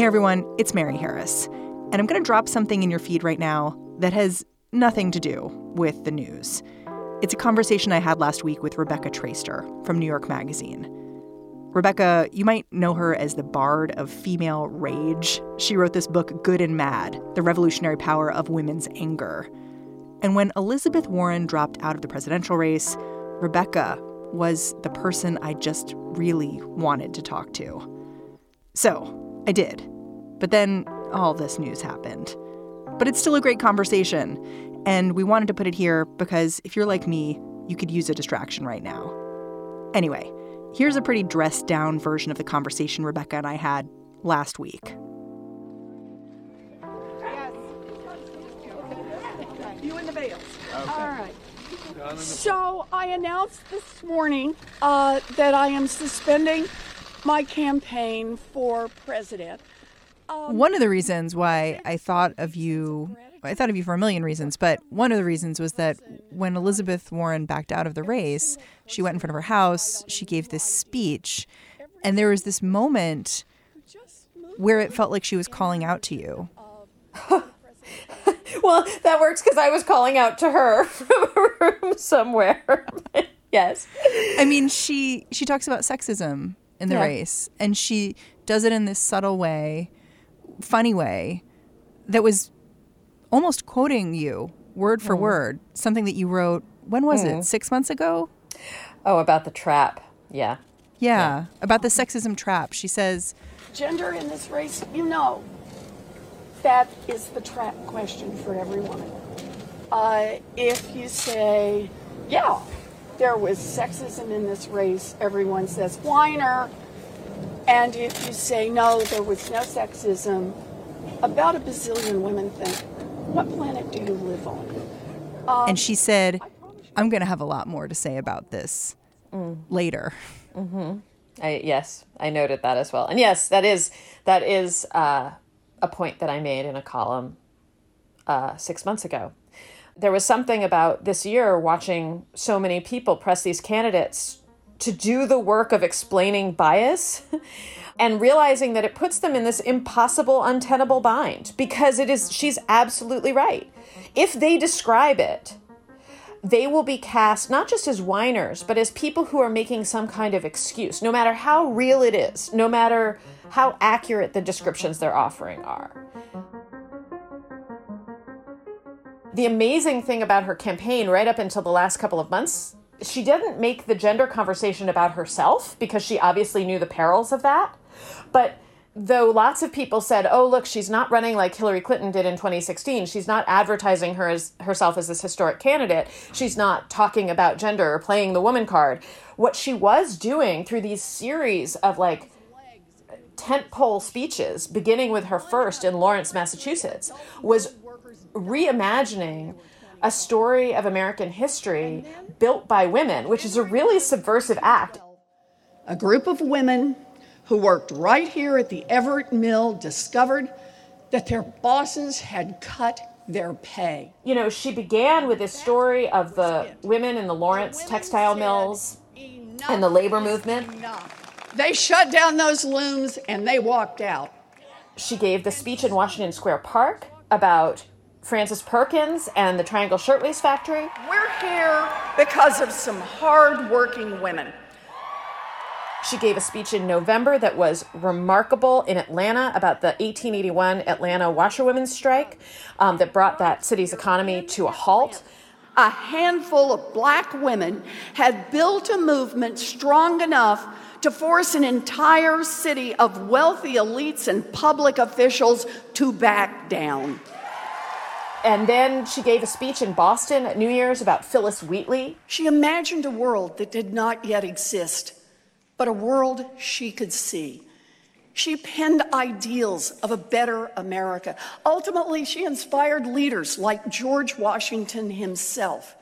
Hey everyone, it's Mary Harris, and I'm going to drop something in your feed right now that has nothing to do with the news. It's a conversation I had last week with Rebecca Traister from New York Magazine. Rebecca, you might know her as the bard of female rage. She wrote this book, Good and Mad The Revolutionary Power of Women's Anger. And when Elizabeth Warren dropped out of the presidential race, Rebecca was the person I just really wanted to talk to. So I did. But then all this news happened. But it's still a great conversation. And we wanted to put it here because if you're like me, you could use a distraction right now. Anyway, here's a pretty dressed down version of the conversation Rebecca and I had last week. You in the veils. All right. So I announced this morning uh, that I am suspending my campaign for president. Um, One of the reasons why I thought of you, I thought of you for a million reasons, but one of the reasons was that when Elizabeth Warren backed out of the race, she went in front of her house, she gave this speech, and there was this moment where it felt like she was calling out to you. well, that works because I was calling out to her from a room somewhere. yes. I mean, she she talks about sexism in the Yeah. race, and she does it in this subtle way, funny way, that was almost quoting you word for Mm. word, something that you wrote. When was Mm. it? Six months ago. Oh, about the trap. Yeah. Yeah, about the sexism trap. She says, gender in this race, you know, that is the trap question for every woman. Uh, if you say, yeah, there was sexism in this race, everyone says whiner. And if you say, no, there was no sexism, about a bazillion women think, what planet do you live on? Um, and she said, I'm going to have a lot more to say about this later. Mm-hmm. I, yes, I noted that as well. And yes, that is that is uh, a point that I made in a column uh, six months ago. There was something about this year watching so many people press these candidates to do the work of explaining bias and realizing that it puts them in this impossible, untenable bind because it is, she's absolutely right. If they describe it, they will be cast not just as whiners, but as people who are making some kind of excuse, no matter how real it is, no matter how accurate the descriptions they're offering are. The amazing thing about her campaign, right up until the last couple of months, she didn't make the gender conversation about herself because she obviously knew the perils of that. But though lots of people said, "Oh, look, she's not running like Hillary Clinton did in 2016. She's not advertising her as herself as this historic candidate. She's not talking about gender or playing the woman card." What she was doing through these series of like tentpole speeches, beginning with her first in Lawrence, Massachusetts, was reimagining a story of American history built by women, which is a really subversive act. A group of women who worked right here at the Everett Mill discovered that their bosses had cut their pay. You know, she began with this story of the women in the Lawrence textile mills and the labor movement. They shut down those looms and they walked out. She gave the speech in Washington Square Park about Frances Perkins and the Triangle Shirtwaist Factory. We're here because of some hard-working women. She gave a speech in November that was remarkable in Atlanta about the 1881 Atlanta washerwomen's strike um, that brought that city's economy to a halt. A handful of black women had built a movement strong enough to force an entire city of wealthy elites and public officials to back down. And then she gave a speech in Boston at New Year's about Phillis Wheatley. She imagined a world that did not yet exist, but a world she could see. She penned ideals of a better America. Ultimately, she inspired leaders like George Washington himself.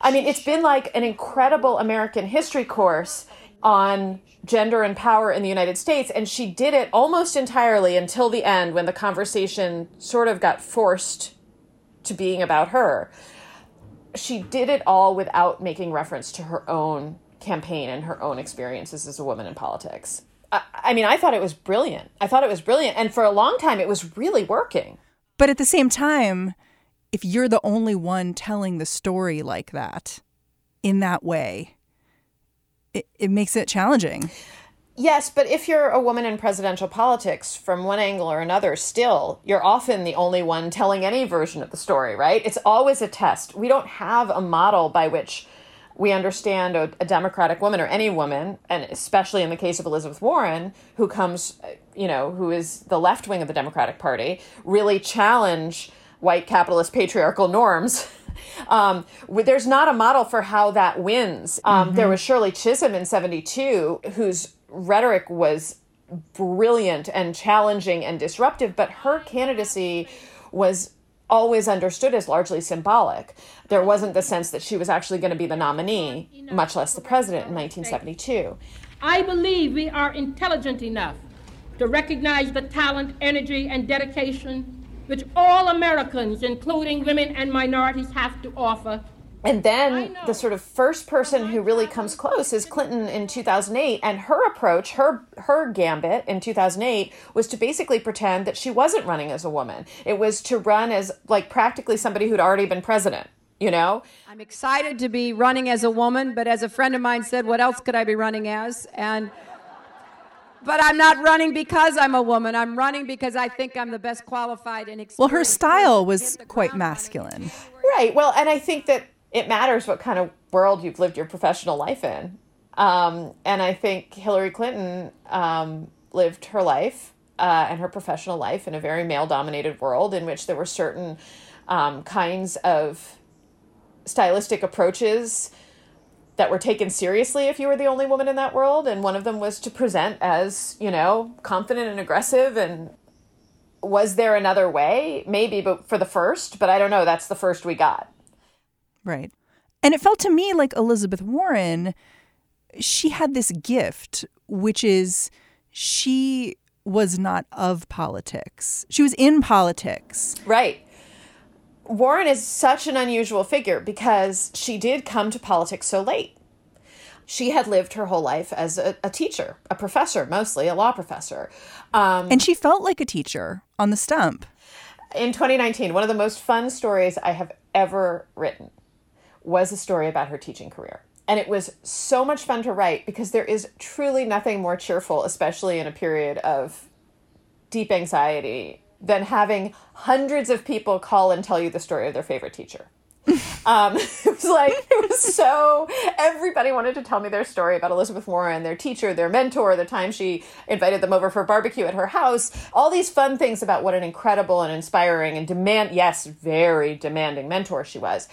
I mean, it's been like an incredible American history course on gender and power in the United States. And she did it almost entirely until the end when the conversation sort of got forced to being about her. She did it all without making reference to her own campaign and her own experiences as a woman in politics. I, I mean, I thought it was brilliant. I thought it was brilliant. And for a long time, it was really working. But at the same time, if you're the only one telling the story like that, in that way, it, it makes it challenging. Yes, but if you're a woman in presidential politics from one angle or another, still, you're often the only one telling any version of the story, right? It's always a test. We don't have a model by which we understand a, a Democratic woman or any woman, and especially in the case of Elizabeth Warren, who comes, you know, who is the left wing of the Democratic Party, really challenge white capitalist patriarchal norms. Um, there's not a model for how that wins. Um, mm-hmm. There was Shirley Chisholm in 72, whose rhetoric was brilliant and challenging and disruptive, but her candidacy was always understood as largely symbolic. There wasn't the sense that she was actually going to be the nominee, much less the president in 1972. I believe we are intelligent enough to recognize the talent, energy, and dedication which all Americans, including women and minorities, have to offer. And then the sort of first person who really comes close is Clinton in 2008 and her approach her her gambit in 2008 was to basically pretend that she wasn't running as a woman. It was to run as like practically somebody who'd already been president, you know? I'm excited to be running as a woman, but as a friend of mine said, what else could I be running as? And but I'm not running because I'm a woman. I'm running because I think I'm the best qualified and experienced. Well, her style was quite masculine. Right. Well, and I think that it matters what kind of world you've lived your professional life in. Um, and I think Hillary Clinton um, lived her life uh, and her professional life in a very male dominated world in which there were certain um, kinds of stylistic approaches that were taken seriously if you were the only woman in that world. And one of them was to present as you know confident and aggressive and was there another way? Maybe but for the first but i don't know. That's the first we got right and it felt to me like elizabeth warren she had this gift which is she was not of politics she was in politics right Warren is such an unusual figure because she did come to politics so late. She had lived her whole life as a, a teacher, a professor, mostly a law professor. Um, and she felt like a teacher on the stump. In 2019, one of the most fun stories I have ever written was a story about her teaching career. And it was so much fun to write because there is truly nothing more cheerful, especially in a period of deep anxiety than having hundreds of people call and tell you the story of their favorite teacher. um, it was like it was so everybody wanted to tell me their story about Elizabeth Warren, their teacher, their mentor, the time she invited them over for a barbecue at her house, all these fun things about what an incredible and inspiring and demand yes, very demanding mentor she was.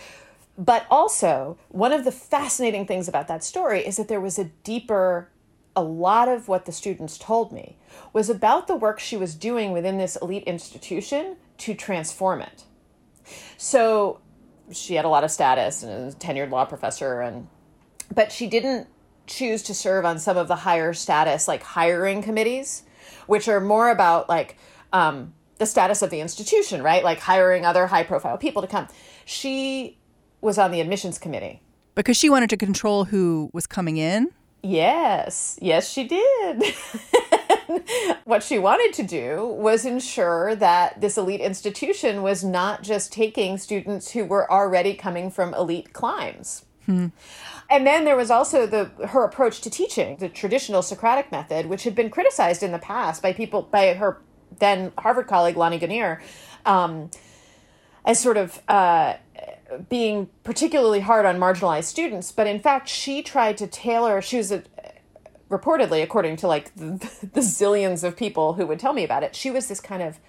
But also, one of the fascinating things about that story is that there was a deeper a lot of what the students told me was about the work she was doing within this elite institution to transform it. So she had a lot of status and a tenured law professor and but she didn't choose to serve on some of the higher status like hiring committees which are more about like um, the status of the institution right like hiring other high profile people to come she was on the admissions committee because she wanted to control who was coming in Yes, yes, she did. what she wanted to do was ensure that this elite institution was not just taking students who were already coming from elite climes. And then there was also the her approach to teaching, the traditional Socratic method, which had been criticized in the past by people by her then Harvard colleague Lani Guinier, um, as sort of uh, being particularly hard on marginalized students. But in fact, she tried to tailor. She was a, reportedly, according to like the, the zillions of people who would tell me about it, she was this kind of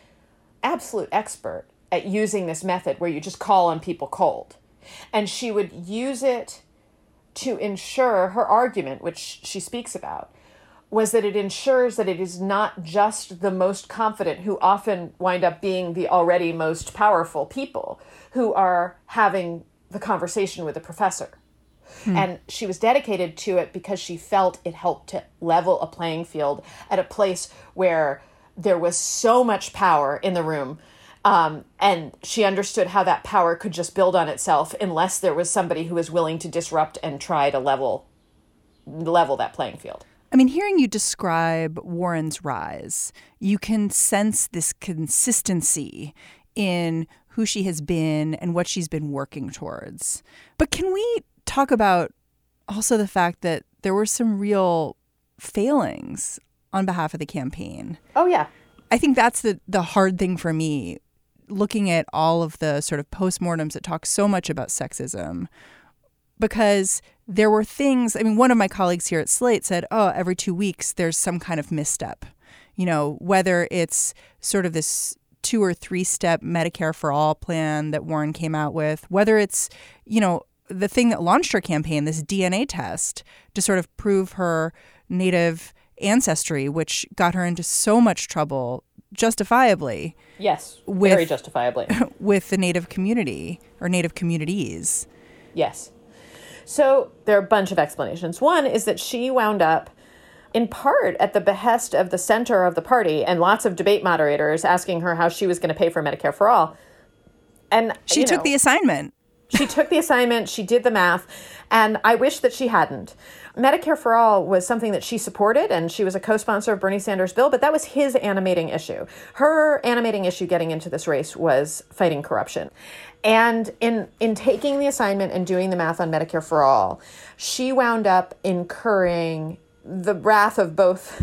absolute expert at using this method where you just call on people cold. And she would use it to ensure her argument, which she speaks about, was that it ensures that it is not just the most confident who often wind up being the already most powerful people who are having the conversation with the professor. And she was dedicated to it because she felt it helped to level a playing field at a place where there was so much power in the room. Um, and she understood how that power could just build on itself unless there was somebody who was willing to disrupt and try to level level that playing field. I mean, hearing you describe Warren's rise, you can sense this consistency in who she has been and what she's been working towards. But can we talk about also the fact that there were some real failings on behalf of the campaign? Oh yeah. I think that's the the hard thing for me looking at all of the sort of postmortems that talk so much about sexism because there were things I mean one of my colleagues here at Slate said, "Oh, every 2 weeks there's some kind of misstep." You know, whether it's sort of this two or three step Medicare for all plan that Warren came out with, whether it's, you know, the thing that launched her campaign, this DNA test to sort of prove her native ancestry, which got her into so much trouble justifiably Yes. With- very justifiably. with the native community or native communities. Yes. So there are a bunch of explanations. One is that she wound up in part at the behest of the center of the party and lots of debate moderators asking her how she was going to pay for Medicare for all. And She took know, the assignment. she took the assignment, she did the math, and I wish that she hadn't. Medicare for All was something that she supported, and she was a co sponsor of Bernie Sanders' bill, but that was his animating issue. Her animating issue getting into this race was fighting corruption. And in, in taking the assignment and doing the math on Medicare for All, she wound up incurring the wrath of both,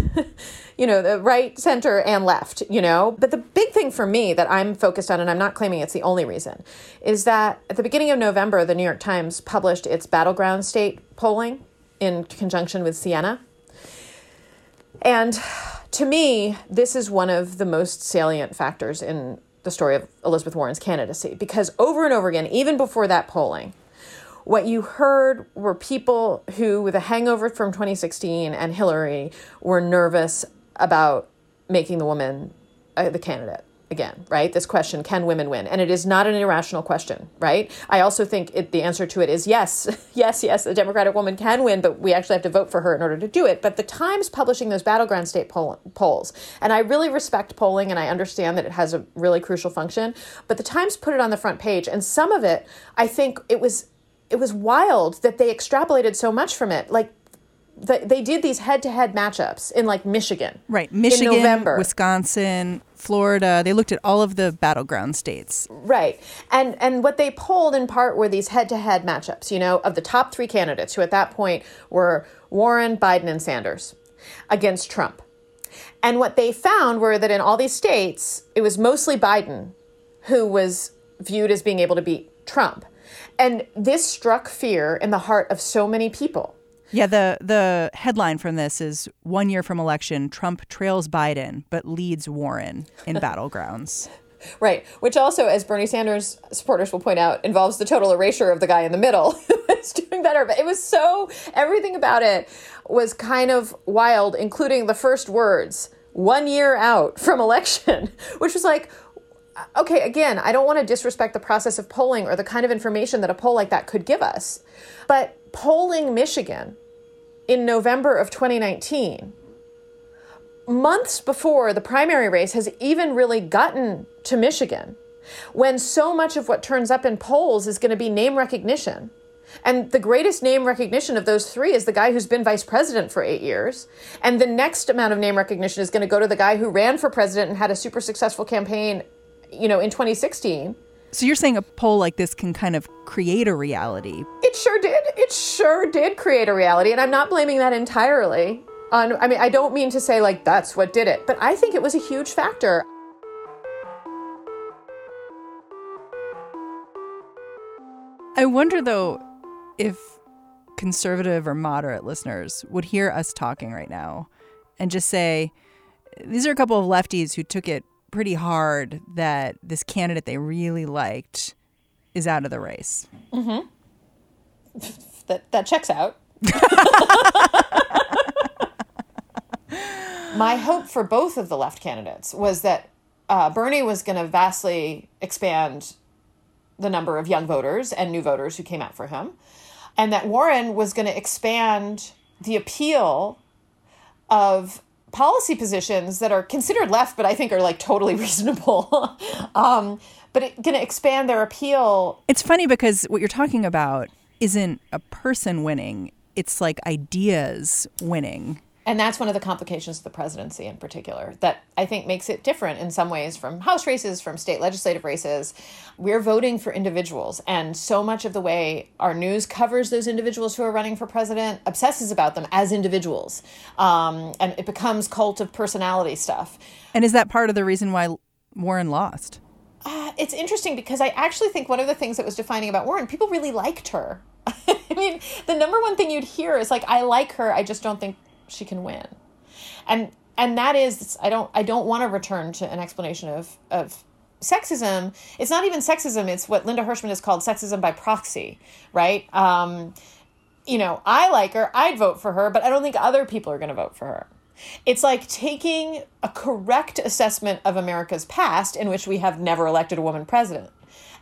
you know, the right, center, and left, you know. But the big thing for me that I'm focused on, and I'm not claiming it's the only reason, is that at the beginning of November, the New York Times published its battleground state polling in conjunction with Siena. And to me, this is one of the most salient factors in the story of Elizabeth Warren's candidacy because over and over again, even before that polling, what you heard were people who, with a hangover from 2016 and Hillary, were nervous about making the woman uh, the candidate again, right? This question, can women win? And it is not an irrational question, right? I also think it, the answer to it is yes, yes, yes, a Democratic woman can win, but we actually have to vote for her in order to do it. But the Times publishing those battleground state poll, polls, and I really respect polling and I understand that it has a really crucial function, but the Times put it on the front page, and some of it, I think it was it was wild that they extrapolated so much from it. Like the, they did these head-to-head matchups in like Michigan, Right. Michigan, in November, Wisconsin, Florida. They looked at all of the battleground states. Right. And and what they polled in part were these head-to-head matchups, you know, of the top 3 candidates who at that point were Warren, Biden and Sanders against Trump. And what they found were that in all these states, it was mostly Biden who was viewed as being able to beat Trump. And this struck fear in the heart of so many people. Yeah, the the headline from this is one year from election, Trump trails Biden but leads Warren in battlegrounds. Right, which also, as Bernie Sanders supporters will point out, involves the total erasure of the guy in the middle who is doing better. But it was so, everything about it was kind of wild, including the first words, one year out from election, which was like, okay, again, I don't want to disrespect the process of polling or the kind of information that a poll like that could give us. But polling Michigan in November of 2019 months before the primary race has even really gotten to Michigan, when so much of what turns up in polls is going to be name recognition. And the greatest name recognition of those three is the guy who's been vice president for eight years. And the next amount of name recognition is going to go to the guy who ran for president and had a super successful campaign, you know, in 2016 So you're saying a poll like this can kind of create a reality? It sure did. It sure did create a reality. And I'm not blaming that entirely on, I mean, I don't mean to say like that's what did it, but I think it was a huge factor. I wonder though if conservative or moderate listeners would hear us talking right now and just say, these are a couple of lefties who took it pretty hard that this candidate they really liked is out of the race. Mm-hmm. That that checks out. My hope for both of the left candidates was that uh, Bernie was going to vastly expand the number of young voters and new voters who came out for him, and that Warren was going to expand the appeal of policy positions that are considered left, but I think are like totally reasonable. um, but it's going to expand their appeal. It's funny because what you're talking about isn't a person winning; it's like ideas winning. And that's one of the complications of the presidency in particular that I think makes it different in some ways from House races, from state legislative races. We're voting for individuals. And so much of the way our news covers those individuals who are running for president obsesses about them as individuals. Um, and it becomes cult of personality stuff. And is that part of the reason why Warren lost? Uh, it's interesting because I actually think one of the things that was defining about Warren, people really liked her. I mean, the number one thing you'd hear is like, I like her, I just don't think she can win. And and that is I don't I don't want to return to an explanation of of sexism. It's not even sexism, it's what Linda Hirshman has called sexism by proxy, right? Um, you know, I like her, I'd vote for her, but I don't think other people are going to vote for her. It's like taking a correct assessment of America's past, in which we have never elected a woman president,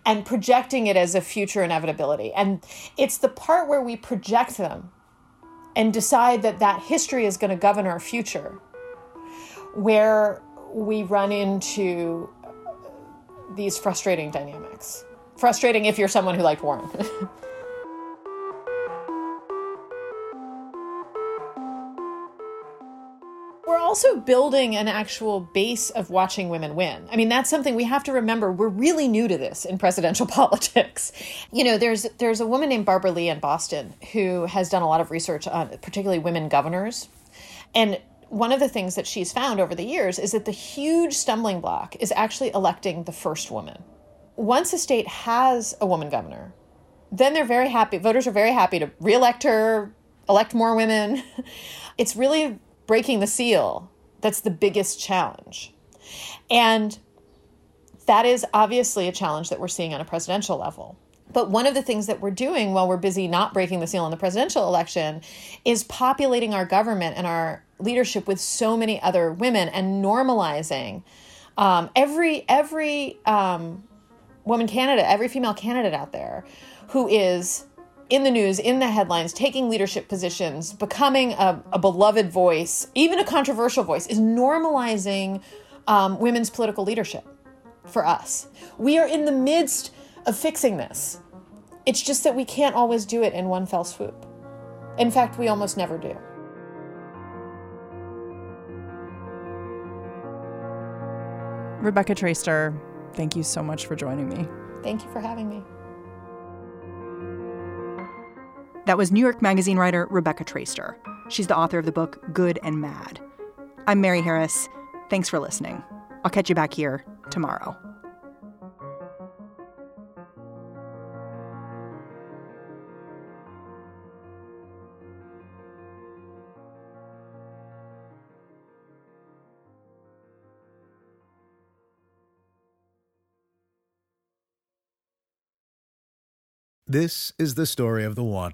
and projecting it as a future inevitability. And it's the part where we project them and decide that that history is going to govern our future, where we run into uh, these frustrating dynamics. Frustrating if you're someone who liked Warren. also building an actual base of watching women win. I mean, that's something we have to remember. We're really new to this in presidential politics. You know, there's there's a woman named Barbara Lee in Boston who has done a lot of research on particularly women governors. And one of the things that she's found over the years is that the huge stumbling block is actually electing the first woman. Once a state has a woman governor, then they're very happy. Voters are very happy to reelect her, elect more women. It's really breaking the seal that's the biggest challenge. And that is obviously a challenge that we're seeing on a presidential level. But one of the things that we're doing while we're busy not breaking the seal in the presidential election is populating our government and our leadership with so many other women and normalizing um, every every um, woman candidate, every female candidate out there who is in the news, in the headlines, taking leadership positions, becoming a, a beloved voice, even a controversial voice, is normalizing um, women's political leadership for us. We are in the midst of fixing this. It's just that we can't always do it in one fell swoop. In fact, we almost never do. Rebecca Traister, thank you so much for joining me. Thank you for having me. That was New York Magazine writer Rebecca Traister. She's the author of the book Good and Mad. I'm Mary Harris. Thanks for listening. I'll catch you back here tomorrow. This is the story of the one.